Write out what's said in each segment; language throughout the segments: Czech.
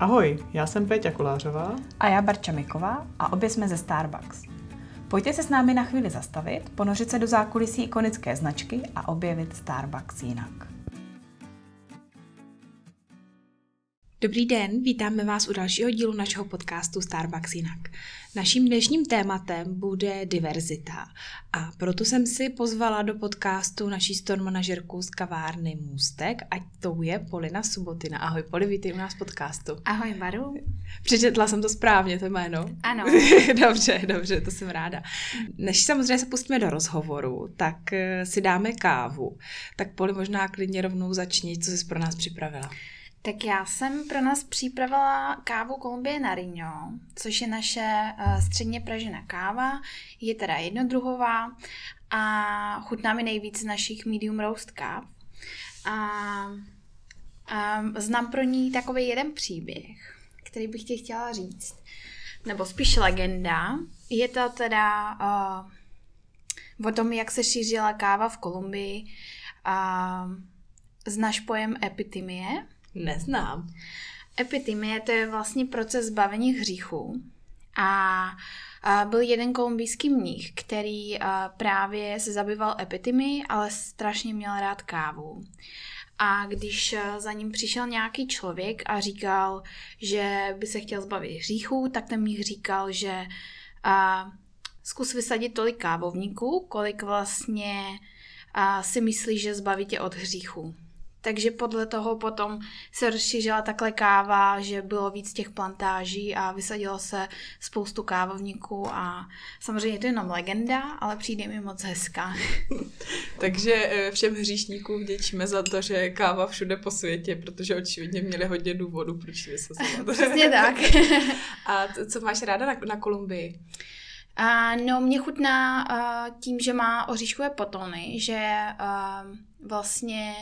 Ahoj, já jsem Péťa Kolářová. A já Barča Miková a obě jsme ze Starbucks. Pojďte se s námi na chvíli zastavit, ponořit se do zákulisí ikonické značky a objevit Starbucks jinak. Dobrý den, vítáme vás u dalšího dílu našeho podcastu Starbucks jinak. Naším dnešním tématem bude diverzita a proto jsem si pozvala do podcastu naší store manažerku z kavárny Můstek, ať to je Polina Subotina. Ahoj Poli, vítej u nás v podcastu. Ahoj Maru. Přečetla jsem to správně, to jméno. Ano. dobře, dobře, to jsem ráda. Než samozřejmě se pustíme do rozhovoru, tak eh, si dáme kávu. Tak Poli, možná klidně rovnou začni, co jsi pro nás připravila. Tak já jsem pro nás připravila kávu Kolumbie Narino, což je naše uh, středně pražená káva. Je teda jednodruhová a chutná mi nejvíc z našich medium roast káv. A um, znám pro ní takový jeden příběh, který bych ti chtěla říct. Nebo spíš legenda. Je to teda uh, o tom, jak se šířila káva v Kolumbii. Uh, znáš pojem epitimie? Neznám. Epitymie to je vlastně proces zbavení hříchů. A, byl jeden kolumbijský mních, který právě se zabýval epitymii, ale strašně měl rád kávu. A když za ním přišel nějaký člověk a říkal, že by se chtěl zbavit hříchů, tak ten mních říkal, že zkus vysadit tolik kávovníků, kolik vlastně si myslí, že zbaví tě od hříchů. Takže podle toho potom se rozšířila takhle káva, že bylo víc těch plantáží a vysadilo se spoustu kávovníků a samozřejmě je to jenom legenda, ale přijde mi moc hezká. Takže eh, všem hříšníkům vděčíme za to, že káva všude po světě, protože očividně měli hodně důvodů, proč vysazovat. Přesně tak. a co máš ráda na, na Kolumbii? Uh, no, mě chutná uh, tím, že má oříškové potony, že uh, vlastně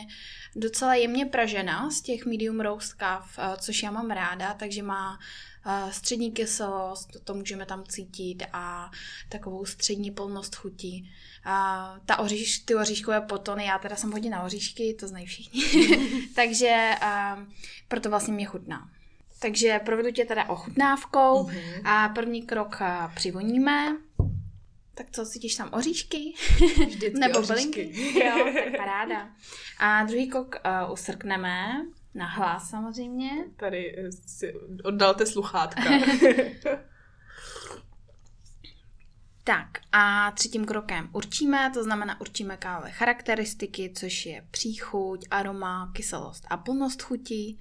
docela jemně pražená z těch medium roast uh, což já mám ráda, takže má střední kyselost, to můžeme tam cítit a takovou střední plnost chutí. Uh, ta oříš, ty oříškové potony, já teda jsem hodně na oříšky, to znají všichni, takže uh, proto vlastně mě chutná. Takže provedu tě teda ochutnávkou mm-hmm. a první krok přivoníme. Tak co, cítíš tam oříšky? Vždycky Nebo oříšky. jo, tak paráda. A druhý krok uh, usrkneme. Na hlas samozřejmě. Tady eh, si oddalte sluchátka. tak a třetím krokem určíme, to znamená určíme kávové charakteristiky, což je příchuť, aroma, kyselost a plnost chutí.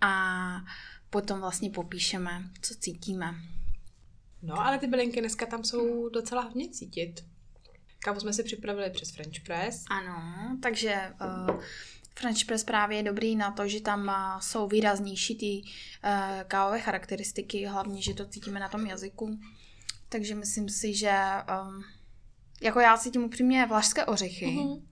A potom vlastně popíšeme, co cítíme. No, ale ty bylinky dneska tam jsou docela hodně cítit. Kávu jsme si připravili přes French Press. Ano, takže uh, French Press právě je dobrý na to, že tam uh, jsou výraznější ty uh, kávové charakteristiky, hlavně, že to cítíme na tom jazyku. Takže myslím si, že um, jako já cítím upřímně vlašské ořechy. Uh-huh.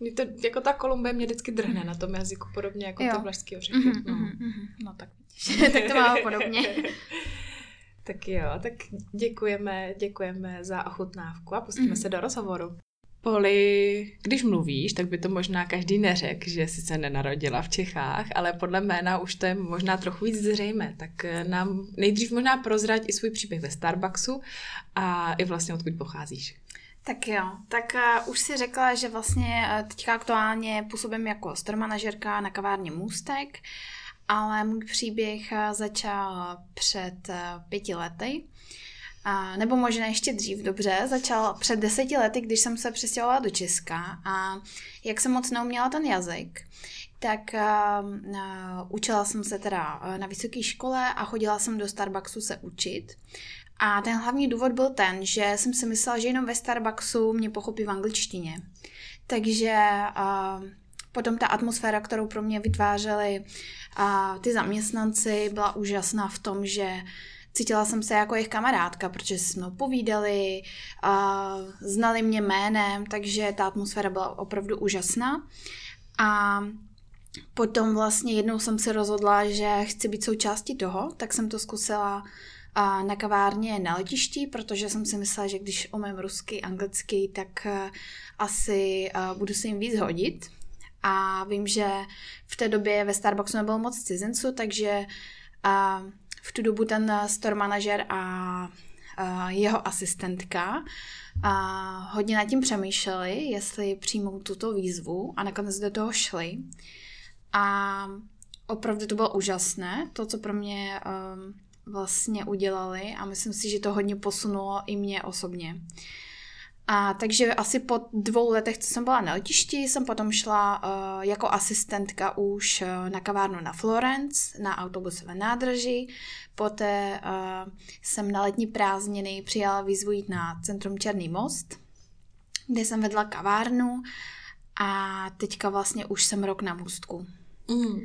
Mě to, jako ta Kolumbie mě vždycky drhne na tom jazyku, podobně jako jo. ty vlašské ořechy. Uh-huh, no. Uh-huh. no tak tak to máme podobně. tak jo, tak děkujeme, děkujeme za ochutnávku a pustíme mm. se do rozhovoru. Poli, když mluvíš, tak by to možná každý neřekl, že jsi se nenarodila v Čechách, ale podle jména už to je možná trochu víc zřejmé. Tak eh, nám nejdřív možná prozrať i svůj příběh ve Starbucksu a i vlastně odkud pocházíš. Tak jo, tak uh, už si řekla, že vlastně uh, teďka aktuálně působím jako store manažerka na kavárně Můstek. Uh, ale můj příběh eh, začal před eh, pěti lety. A, nebo možná ještě dřív, dobře, začal před deseti lety, když jsem se přestěhovala do Česka a jak jsem moc neuměla ten jazyk, tak uh, učila jsem se teda na vysoké škole a chodila jsem do Starbucksu se učit. A ten hlavní důvod byl ten, že jsem si myslela, že jenom ve Starbucksu mě pochopí v angličtině. Takže uh, potom ta atmosféra, kterou pro mě vytvářeli a ty zaměstnanci, byla úžasná v tom, že cítila jsem se jako jejich kamarádka, protože jsme povídali, a znali mě jménem, takže ta atmosféra byla opravdu úžasná. A potom vlastně jednou jsem se rozhodla, že chci být součástí toho, tak jsem to zkusila na kavárně na letišti, protože jsem si myslela, že když umím rusky, anglicky, tak asi budu se jim víc hodit. A vím, že v té době ve Starbucksu nebylo moc cizinců, takže A v tu dobu ten store manažer a, a jeho asistentka a hodně nad tím přemýšleli, jestli přijmou tuto výzvu a nakonec do toho šli. A opravdu to bylo úžasné, to, co pro mě um, vlastně udělali a myslím si, že to hodně posunulo i mě osobně. A takže asi po dvou letech, co jsem byla na letišti, jsem potom šla uh, jako asistentka už uh, na kavárnu na Florence, na autobusové nádraží. Poté uh, jsem na letní prázdniny přijala výzvu jít na Centrum Černý most, kde jsem vedla kavárnu a teďka vlastně už jsem rok na můstku. Mm.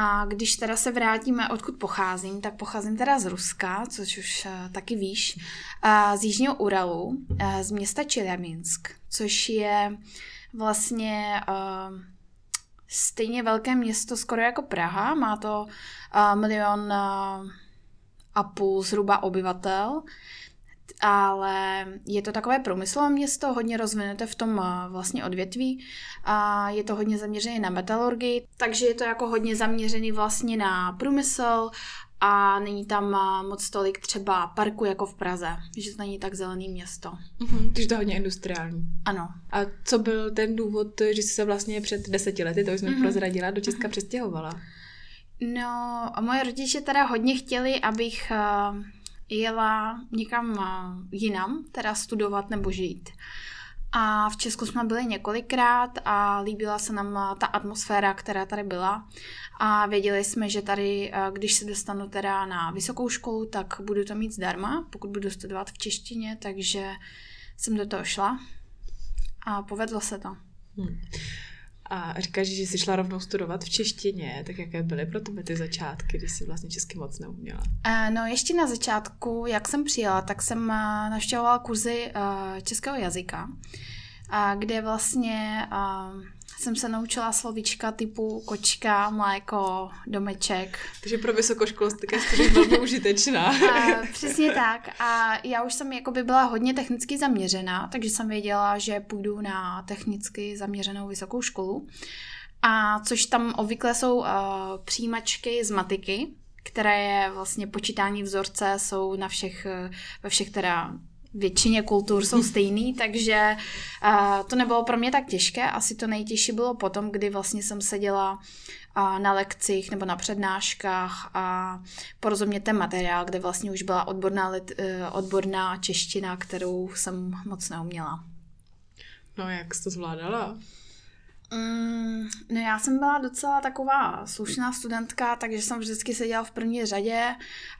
A když teda se vrátíme, odkud pocházím, tak pocházím teda z Ruska, což už uh, taky víš, z Jižního Uralu, uh, z města Čeljaminsk, což je vlastně uh, stejně velké město skoro jako Praha, má to milion a půl zhruba obyvatel ale je to takové průmyslové město, hodně rozvinuté v tom eh, vlastně odvětví a je to hodně zaměřené na metalurgii, takže je to jako hodně zaměřený vlastně na průmysl a není tam eh, moc tolik třeba parku jako v Praze, že to není tak zelený město. Mm-hmm, takže to je hodně industriální. Ano. A co byl ten důvod, že jsi se vlastně před deseti lety, to už jsme mm-hmm. prozradila, do Česka mm-hmm. přestěhovala? No, a moje rodiče teda hodně chtěli, abych uh, jela někam jinam, teda studovat nebo žít. A v Česku jsme byli několikrát a líbila se nám ta atmosféra, která tady byla. A věděli jsme, že tady, když se dostanu teda na vysokou školu, tak budu to mít zdarma, pokud budu studovat v češtině, takže jsem do toho šla a povedlo se to. Hmm. A říkáš, že jsi šla rovnou studovat v češtině, tak jaké byly pro tebe ty začátky, když jsi vlastně česky moc neuměla? No ještě na začátku, jak jsem přijela, tak jsem navštěvovala kurzy českého jazyka, kde vlastně jsem se naučila slovíčka typu kočka, mléko, domeček. Takže pro vysokoškolská je velmi užitečná. A, přesně tak. A já už jsem jako by byla hodně technicky zaměřená, takže jsem věděla, že půjdu na technicky zaměřenou vysokou školu. A což tam obvykle jsou uh, přijímačky z matiky, které je vlastně počítání vzorce, jsou na všech, ve všech teda většině kultur jsou stejný, takže to nebylo pro mě tak těžké. Asi to nejtěžší bylo potom, kdy vlastně jsem seděla na lekcích nebo na přednáškách a porozumět ten materiál, kde vlastně už byla odborná, lit, uh, odborná čeština, kterou jsem moc neuměla. No jak jsi to zvládala? Mm, no já jsem byla docela taková slušná studentka, takže jsem vždycky seděla v první řadě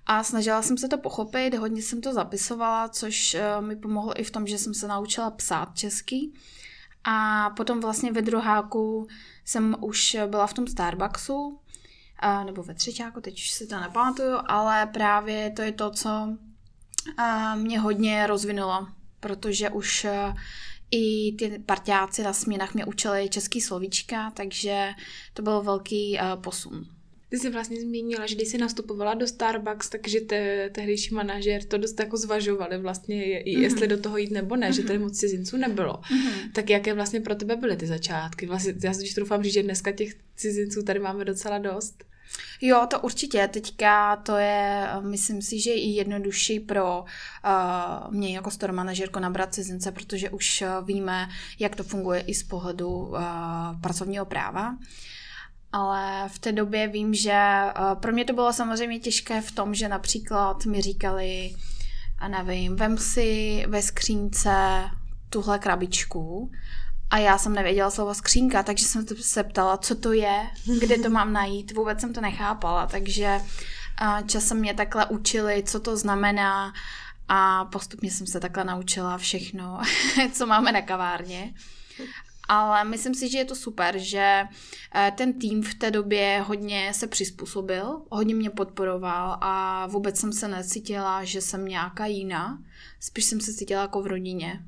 a snažila jsem se to pochopit, hodně jsem to zapisovala, což uh, mi pomohlo i v tom, že jsem se naučila psát česky. A potom vlastně ve druháku jsem už byla v tom Starbucksu, uh, nebo ve třetíku, teď už si to nepamatuju, ale právě to je to, co uh, mě hodně rozvinulo, protože už i ty partiáci na směnách mě učili český slovíčka, takže to byl velký uh, posun. Ty jsi vlastně zmínila, že když jsi nastupovala do Starbucks, takže te, tehdejší manažer to dost jako zvažovali vlastně, mm-hmm. jestli do toho jít nebo ne, mm-hmm. že tady moc cizinců nebylo. Mm-hmm. Tak jaké vlastně pro tebe byly ty začátky? Vlastně já si doufám říct, že dneska těch cizinců tady máme docela dost. Jo, to určitě. Teďka to je, myslím si, že i jednodušší pro uh, mě jako store manažerko nabrat cizince, protože už víme, jak to funguje i z pohledu uh, pracovního práva. Ale v té době vím, že uh, pro mě to bylo samozřejmě těžké v tom, že například mi říkali, a nevím, vem si ve skřínce tuhle krabičku a já jsem nevěděla slovo skřínka, takže jsem se ptala, co to je, kde to mám najít. Vůbec jsem to nechápala, takže časem mě takhle učili, co to znamená a postupně jsem se takhle naučila všechno, co máme na kavárně. Ale myslím si, že je to super, že e, ten tým v té době hodně se přizpůsobil, hodně mě podporoval a vůbec jsem se necítila, že jsem nějaká jiná. Spíš jsem se cítila jako v rodině.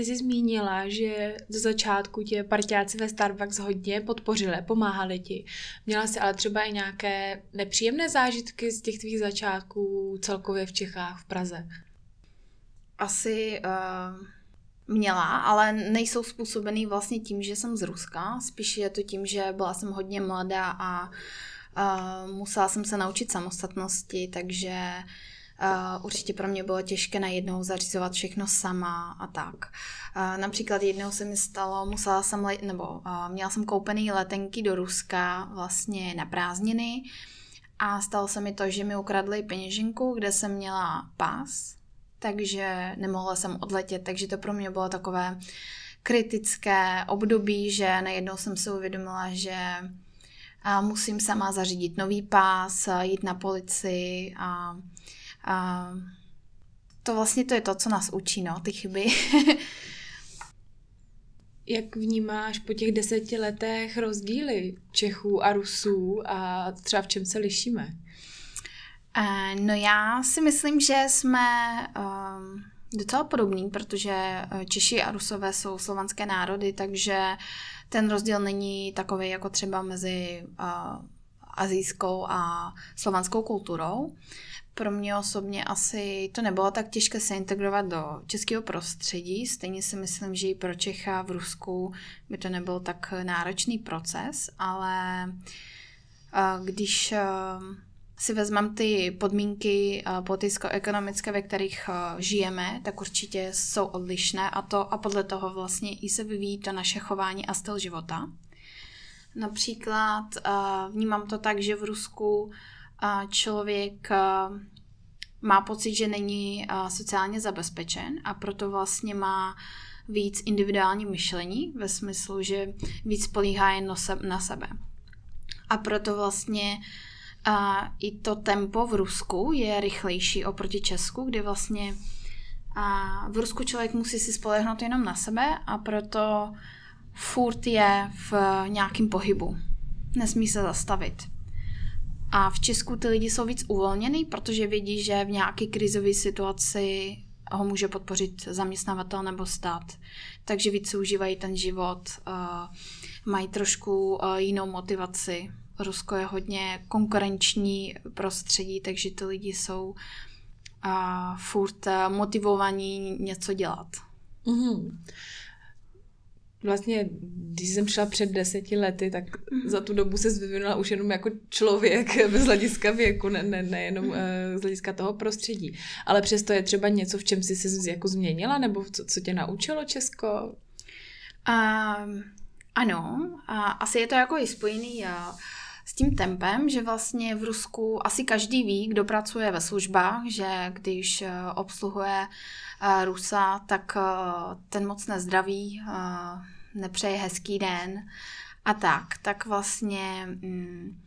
Ty jsi zmínila, že ze začátku tě partiáci ve Starbucks hodně podpořili, pomáhali ti. Měla jsi ale třeba i nějaké nepříjemné zážitky z těch tvých začátků celkově v Čechách, v Praze? Asi uh, měla, ale nejsou způsobený vlastně tím, že jsem z Ruska. Spíš je to tím, že byla jsem hodně mladá a Uh, musela jsem se naučit samostatnosti, takže Uh, určitě pro mě bylo těžké najednou zařizovat všechno sama a tak. Uh, například jednou se mi stalo, musela jsem, le- nebo uh, měla jsem koupený letenky do Ruska vlastně na prázdniny a stalo se mi to, že mi ukradli peněženku, kde jsem měla pás, takže nemohla jsem odletět, takže to pro mě bylo takové kritické období, že najednou jsem si uvědomila, že a musím sama zařídit nový pás, jít na policii a a to vlastně to je to, co nás učí, no, ty chyby. Jak vnímáš po těch deseti letech rozdíly Čechů a Rusů a třeba v čem se lišíme? Uh, no já si myslím, že jsme um, docela podobní, protože eh, Češi a Rusové jsou slovanské národy, takže ten rozdíl není takový jako třeba mezi uh, azijskou a slovanskou kulturou pro mě osobně asi to nebylo tak těžké se integrovat do českého prostředí. Stejně si myslím, že i pro Čecha v Rusku by to nebyl tak náročný proces, ale když si vezmeme ty podmínky politicko-ekonomické, ve kterých žijeme, tak určitě jsou odlišné a, to, a podle toho vlastně i se vyvíjí to naše chování a styl života. Například vnímám to tak, že v Rusku člověk má pocit, že není sociálně zabezpečen a proto vlastně má víc individuální myšlení ve smyslu, že víc políhá jen na sebe. A proto vlastně i to tempo v Rusku je rychlejší oproti Česku, kdy vlastně a v Rusku člověk musí si spolehnout jenom na sebe a proto furt je v nějakém pohybu. Nesmí se zastavit. A v Česku ty lidi jsou víc uvolněný, protože vědí, že v nějaké krizové situaci ho může podpořit zaměstnavatel nebo stát. Takže víc užívají ten život, uh, mají trošku uh, jinou motivaci. Rusko je hodně konkurenční prostředí, takže ty lidi jsou uh, furt motivovaní něco dělat. Mm-hmm vlastně, když jsem šla před deseti lety, tak mm-hmm. za tu dobu se vyvinula už jenom jako člověk bez hlediska věku, ne, ne, nejenom mm-hmm. z hlediska toho prostředí. Ale přesto je třeba něco, v čem jsi se jako změnila, nebo co, co tě naučilo Česko? Um, ano, a asi je to jako i spojený a s tím tempem, že vlastně v Rusku asi každý ví, kdo pracuje ve službách, že když eh, obsluhuje uh, Rusa, tak uh, ten moc nezdraví, nepřeje hezký den a tak. Tak vlastně mm,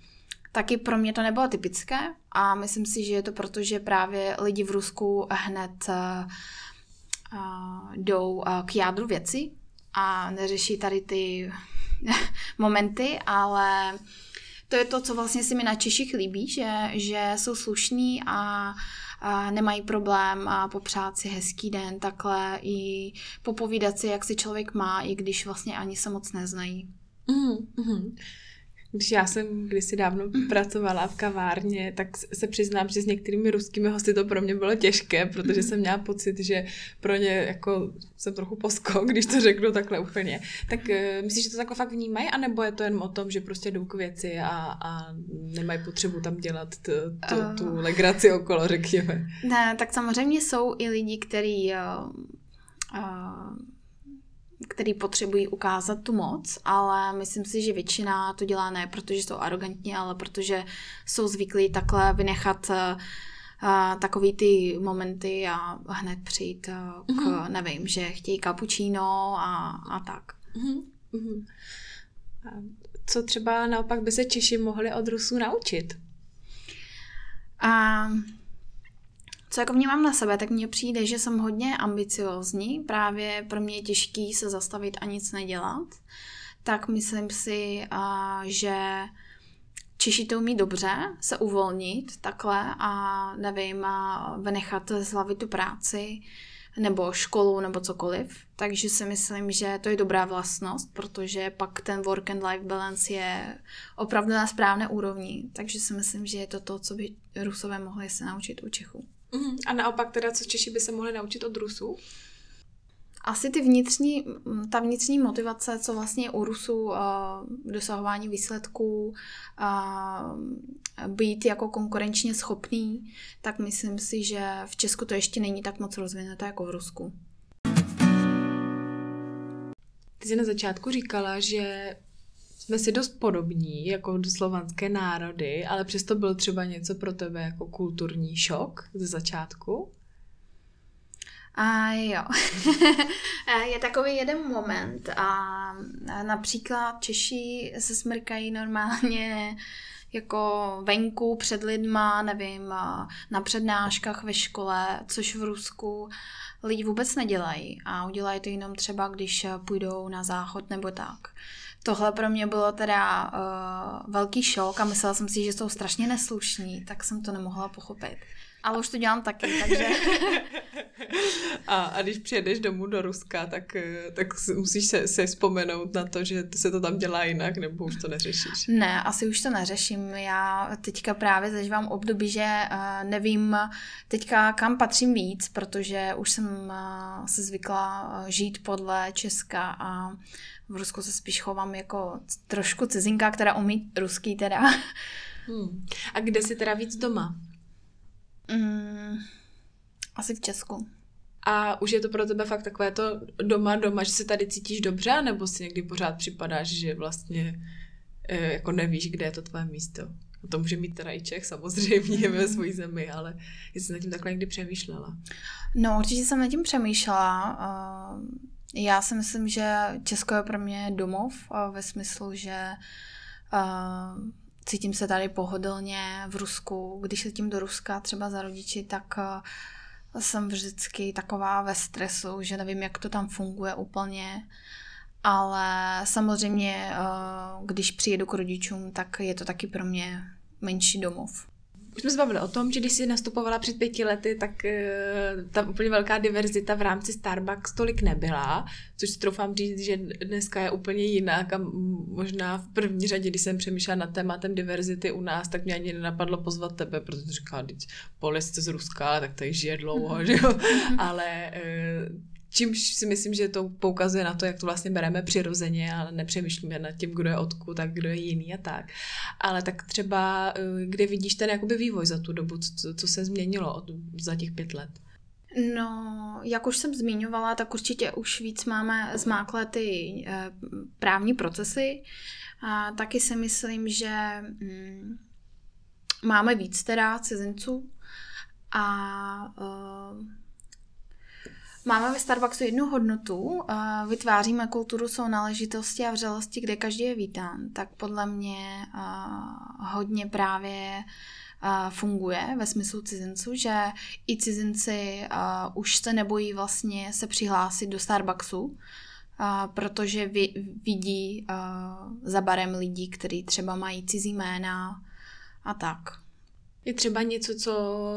taky pro mě to nebylo typické a myslím si, že je to proto, že právě lidi v Rusku hned jdou k jádru věci a neřeší tady ty momenty, ale to je to, co vlastně si mi na Češích líbí, že, že jsou slušní a a nemají problém a popřát si hezký den takhle i popovídat si, jak si člověk má, i když vlastně ani se moc neznají. Mm-hmm. Když já jsem kdysi dávno mm. pracovala v kavárně, tak se přiznám, že s některými ruskými hosty to pro mě bylo těžké, protože mm. jsem měla pocit, že pro ně jako jsem trochu poskok, když to řeknu takhle úplně. Tak uh, myslíš, že to takhle fakt vnímají, anebo je to jen o tom, že prostě jdou k věci a, a nemají potřebu tam dělat t, t, uh. tu legraci okolo, řekněme? Ne, tak samozřejmě jsou i lidi, kteří uh, uh, který potřebují ukázat tu moc, ale myslím si, že většina to dělá ne protože jsou arrogantní, ale protože jsou zvyklí takhle vynechat uh, takový ty momenty a hned přijít uh, k, mm-hmm. nevím, že chtějí kapučíno a, a tak. Mm-hmm. Co třeba naopak by se Češi mohli od Rusů naučit? Uh, co jako vnímám na sebe, tak mně přijde, že jsem hodně ambiciozní. Právě pro mě je těžký se zastavit a nic nedělat. Tak myslím si, že Češi to umí dobře se uvolnit takhle a nevím, a vynechat z hlavy tu práci nebo školu nebo cokoliv. Takže si myslím, že to je dobrá vlastnost, protože pak ten work and life balance je opravdu na správné úrovni. Takže si myslím, že je to to, co by Rusové mohli se naučit u Čechů. Mm, a naopak teda, co Češi by se mohli naučit od Rusů? asi ty vnitřní, ta vnitřní motivace, co vlastně u Rusů uh, dosahování výsledků, uh, být jako konkurenčně schopný, tak myslím si, že v Česku to ještě není tak moc rozvinuté jako v Rusku. Ty jsi na začátku říkala, že jsme si dost podobní jako slovanské národy, ale přesto byl třeba něco pro tebe jako kulturní šok ze začátku? A jo. je takový jeden moment a například Češi se smrkají normálně jako venku před lidma, nevím, na přednáškách ve škole, což v Rusku lidi vůbec nedělají a udělají to jenom třeba, když půjdou na záchod nebo tak. Tohle pro mě bylo teda uh, velký šok a myslela jsem si, že jsou strašně neslušní, tak jsem to nemohla pochopit. Ale už to dělám taky, takže... a, a když přijedeš domů do Ruska, tak, eh, tak musíš se, se vzpomenout na to, že se to tam dělá jinak, nebo už to neřešíš? Ne, asi už to neřeším. Já teďka právě zažívám období, že uh, nevím teďka kam patřím víc, protože už jsem uh, se zvykla žít podle Česka a v Rusku se spíš chovám jako trošku cizinka, která umí ruský teda. Hmm. A kde jsi teda víc doma? Mm, asi v Česku. A už je to pro tebe fakt takové to doma, doma, že se tady cítíš dobře, nebo si někdy pořád připadáš, že vlastně e, jako nevíš, kde je to tvoje místo? A to může mít teda i Čech samozřejmě ve své zemi, ale jestli nad tím takhle někdy přemýšlela. No, určitě jsem nad tím přemýšlela. Já si myslím, že Česko je pro mě domov ve smyslu, že cítím se tady pohodlně v Rusku. Když se tím do Ruska třeba za rodiči, tak uh, jsem vždycky taková ve stresu, že nevím, jak to tam funguje úplně. Ale samozřejmě, uh, když přijedu k rodičům, tak je to taky pro mě menší domov. Už jsme se bavili o tom, že když jsi nastupovala před pěti lety, tak uh, tam úplně velká diverzita v rámci Starbucks tolik nebyla, což si troufám říct, že dneska je úplně jinak a možná v první řadě, když jsem přemýšlela nad tématem diverzity u nás, tak mě ani nenapadlo pozvat tebe, protože říká, teď Pole z Ruska, tak tady žije dlouho, že jo, ale uh, čímž si myslím, že to poukazuje na to, jak to vlastně bereme přirozeně, ale nepřemýšlíme nad tím, kdo je odkud tak kdo je jiný a tak. Ale tak třeba, eh, kde vidíš ten jakoby vývoj za tu dobu, co, co se změnilo od, za těch pět let? No, jak už jsem zmiňovala, tak určitě už víc máme zmáklé ty e, právní procesy. A taky si myslím, že mm, máme víc teda cizinců a e, Máme ve Starbucksu jednu hodnotu, vytváříme kulturu sounáležitosti a vřelosti, kde každý je vítán. Tak podle mě hodně právě funguje ve smyslu cizinců, že i cizinci už se nebojí vlastně se přihlásit do Starbucksu, protože vidí za barem lidí, kteří třeba mají cizí jména a tak. Je třeba něco, co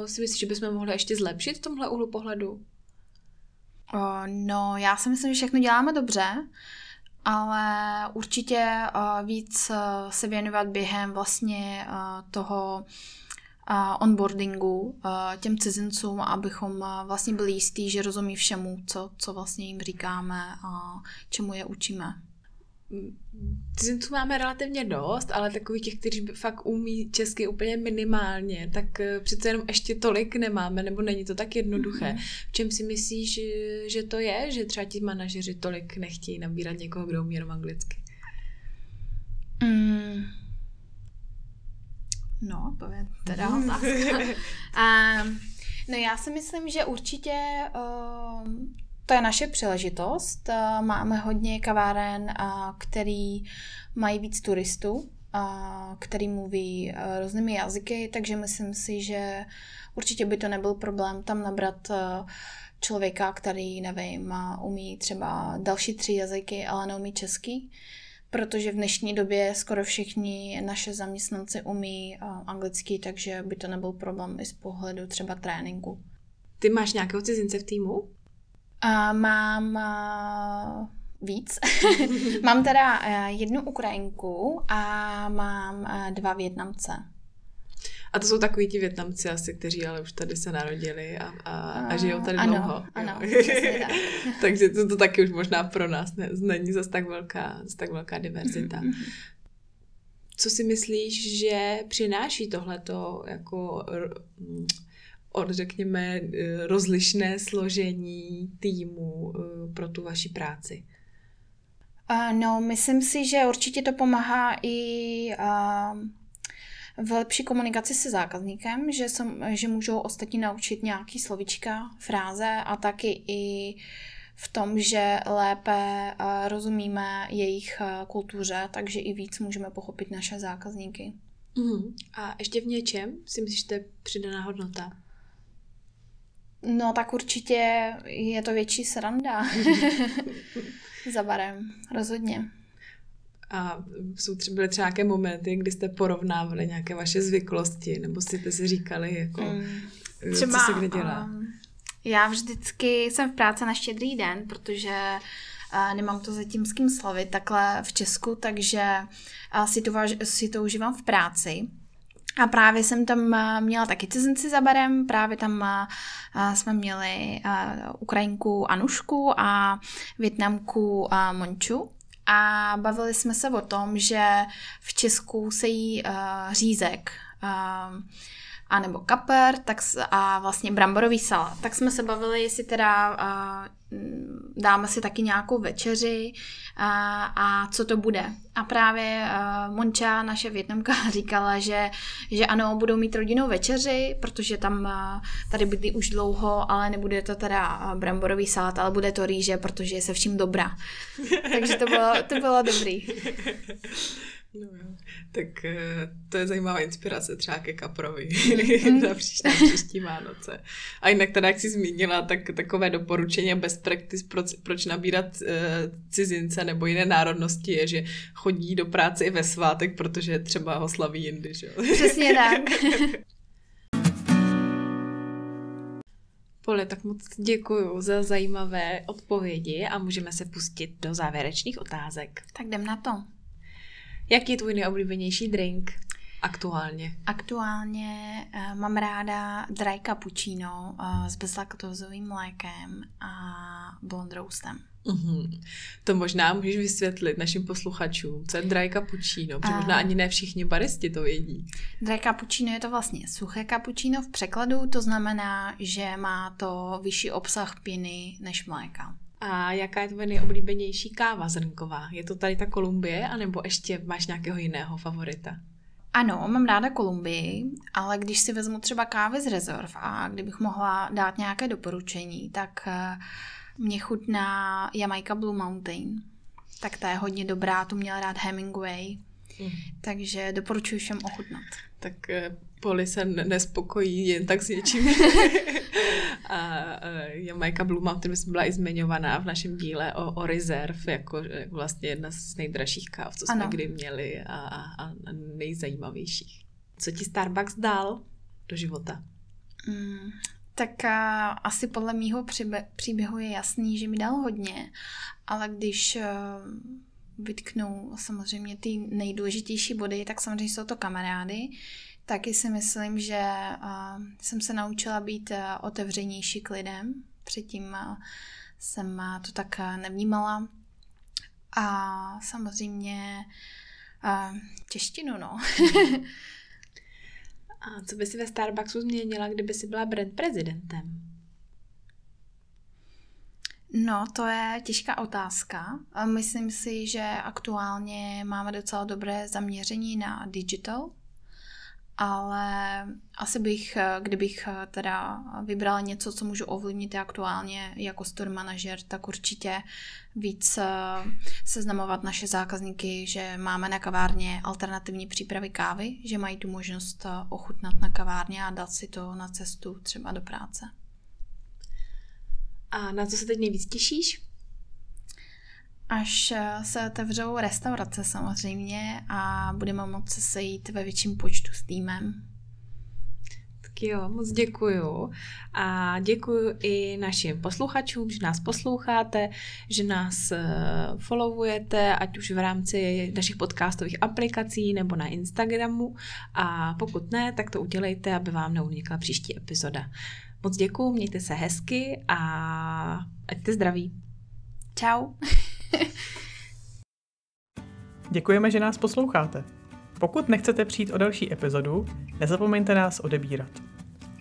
si myslíš, že bychom mohli ještě zlepšit v tomhle úhlu pohledu? No, já si myslím, že všechno děláme dobře, ale určitě víc se věnovat během vlastně toho onboardingu těm cizincům, abychom vlastně byli jistí, že rozumí všemu, co, co vlastně jim říkáme a čemu je učíme cizinců máme relativně dost, ale takových těch, kteří fakt umí česky úplně minimálně, tak eh, přece jenom ještě tolik nemáme, nebo není to tak jednoduché. Mm-hmm. V čem si myslíš, že, že to je, že třeba ti manažeři tolik nechtějí nabírat někoho, kdo umí jenom anglicky? Mm. No, to je teda otázka. um, no já si myslím, že určitě uh, to je naše příležitost. Eh, máme hodně kaváren, eh, který mají víc turistů, eh, který mluví různými jazyky, takže myslím si, že určitě by to nebyl problém tam nabrat člověka, který, nevím, umí třeba další tři jazyky, ale neumí český, protože v dnešní době skoro všichni naše zaměstnanci umí anglicky, takže by to nebyl problém i z pohledu třeba tréninku. Ty máš nějakého cizince v týmu? Uh, mám uh, víc. mám teda uh, jednu Ukrajinku a mám uh, dva Větnamce. A to jsou takový ti Větnamci asi, kteří ale už tady se narodili a, a, a žijou tady ano, dlouho. Ano, jo. tak. Takže to, to taky už možná pro nás ne, není zase tak velká, zase tak velká diverzita. Mm-hmm. Co si myslíš, že přináší tohleto jako od, řekněme, rozlišné složení týmu pro tu vaši práci? No, myslím si, že určitě to pomáhá i uh, v lepší komunikaci se zákazníkem, že, jsem, že můžou ostatní naučit nějaký slovička, fráze a taky i v tom, že lépe uh, rozumíme jejich kultuře, takže i víc můžeme pochopit naše zákazníky. Mm. A ještě v něčem si myslíš, že to je přidaná hodnota? No tak určitě je to větší sranda za barem, rozhodně. A jsou třeba, byly třeba nějaké momenty, kdy jste porovnávali nějaké vaše zvyklosti, nebo jste si říkali, jako, mm, třeba, co se kde dělá? Um, já vždycky jsem v práci na štědrý den, protože uh, nemám to zatím s kým slavit takhle v Česku, takže uh, si, to, si to užívám v práci. A právě jsem tam měla taky cizinci za barem, právě tam jsme měli Ukrajinku Anušku a Větnamku Monču. A bavili jsme se o tom, že v Česku se jí řízek a nebo kapr tak, a vlastně bramborový salát. Tak jsme se bavili, jestli teda dáme si taky nějakou večeři a, a co to bude. A právě a, Monča, naše větnamka, říkala, že, že ano, budou mít rodinnou večeři, protože tam a, tady bydlí už dlouho, ale nebude to teda bramborový salát, ale bude to rýže, protože je se vším dobrá. Takže to bylo, to bylo dobrý. No jo. Tak eh, to je zajímavá inspirace třeba ke Kaprovi mm-hmm. na příští, příští Vánoce. A jinak teda, jak jsi zmínila, tak takové doporučení a best practice, proč, proč nabírat uh, cizince nebo jiné národnosti je, že chodí do práce i ve svátek, protože třeba ho slaví jindy, že jo? Přesně tak. Poli, tak moc děkuji za zajímavé odpovědi a můžeme se pustit do závěrečných otázek. Tak jdem na to. Jaký je tvůj nejoblíbenější drink aktuálně? Aktuálně uh, mám ráda dry cappuccino uh, s bezlaktózovým mlékem a blond roastem. Mm-hmm. To možná můžeš vysvětlit našim posluchačům, co je dry cappuccino, protože možná ani ne všichni baristi to vědí. Dry cappuccino je to vlastně suché cappuccino v překladu, to znamená, že má to vyšší obsah piny než mléka. A jaká je tvoje nejoblíbenější káva zrnková? Je to tady ta Kolumbie, anebo ještě máš nějakého jiného favorita? Ano, mám ráda Kolumbii, ale když si vezmu třeba kávy z Reserve a kdybych mohla dát nějaké doporučení, tak eh, mě chutná Jamaica Blue Mountain. Tak ta je hodně dobrá, tu měla rád Hemingway. Mm. Takže doporučuji všem ochutnat. Tak eh, Poli se nespokojí jen tak s něčím. a Jamaica Blue Mountain byla i zmiňovaná v našem díle o, o Reserve, jako vlastně jedna z nejdražších káv, co jsme ano. kdy měli a, a, a nejzajímavějších. Co ti Starbucks dal do života? Mm, tak a, asi podle mýho příbě- příběhu je jasný, že mi dal hodně, ale když vytknu samozřejmě ty nejdůležitější body, tak samozřejmě jsou to kamarády, Taky si myslím, že jsem se naučila být otevřenější k lidem. Předtím jsem to tak nevnímala. A samozřejmě češtinu, no. A co by si ve Starbucksu změnila, kdyby si byla brand prezidentem? No, to je těžká otázka. Myslím si, že aktuálně máme docela dobré zaměření na digital, ale asi bych, kdybych teda vybrala něco, co můžu ovlivnit aktuálně jako store manažer, tak určitě víc eh, seznamovat naše zákazníky, že máme na kavárně alternativní přípravy kávy, že mají tu možnost eh, ochutnat na kavárně a dát si to na cestu třeba do práce. A na co se teď nejvíc těšíš? až eh, se otevřou restaurace samozřejmě a budeme moci sejít ve větším počtu s týmem. Tak jo, moc děkuju. A děkuju i našim posluchačům, že nás posloucháte, že nás eh, followujete, ať už v rámci našich podcastových aplikací nebo na Instagramu. A pokud ne, tak to udělejte, aby vám neunikla příští epizoda. Moc děkuju, mějte se hezky a ať jste zdraví. Čau. Děkujeme, že nás posloucháte. Pokud nechcete přijít o další epizodu, nezapomeňte nás odebírat.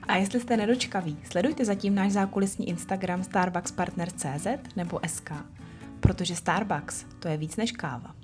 A jestli jste nedočkaví, sledujte zatím náš zákulisní Instagram starbuckspartner.cz nebo SK, protože Starbucks to je víc než káva.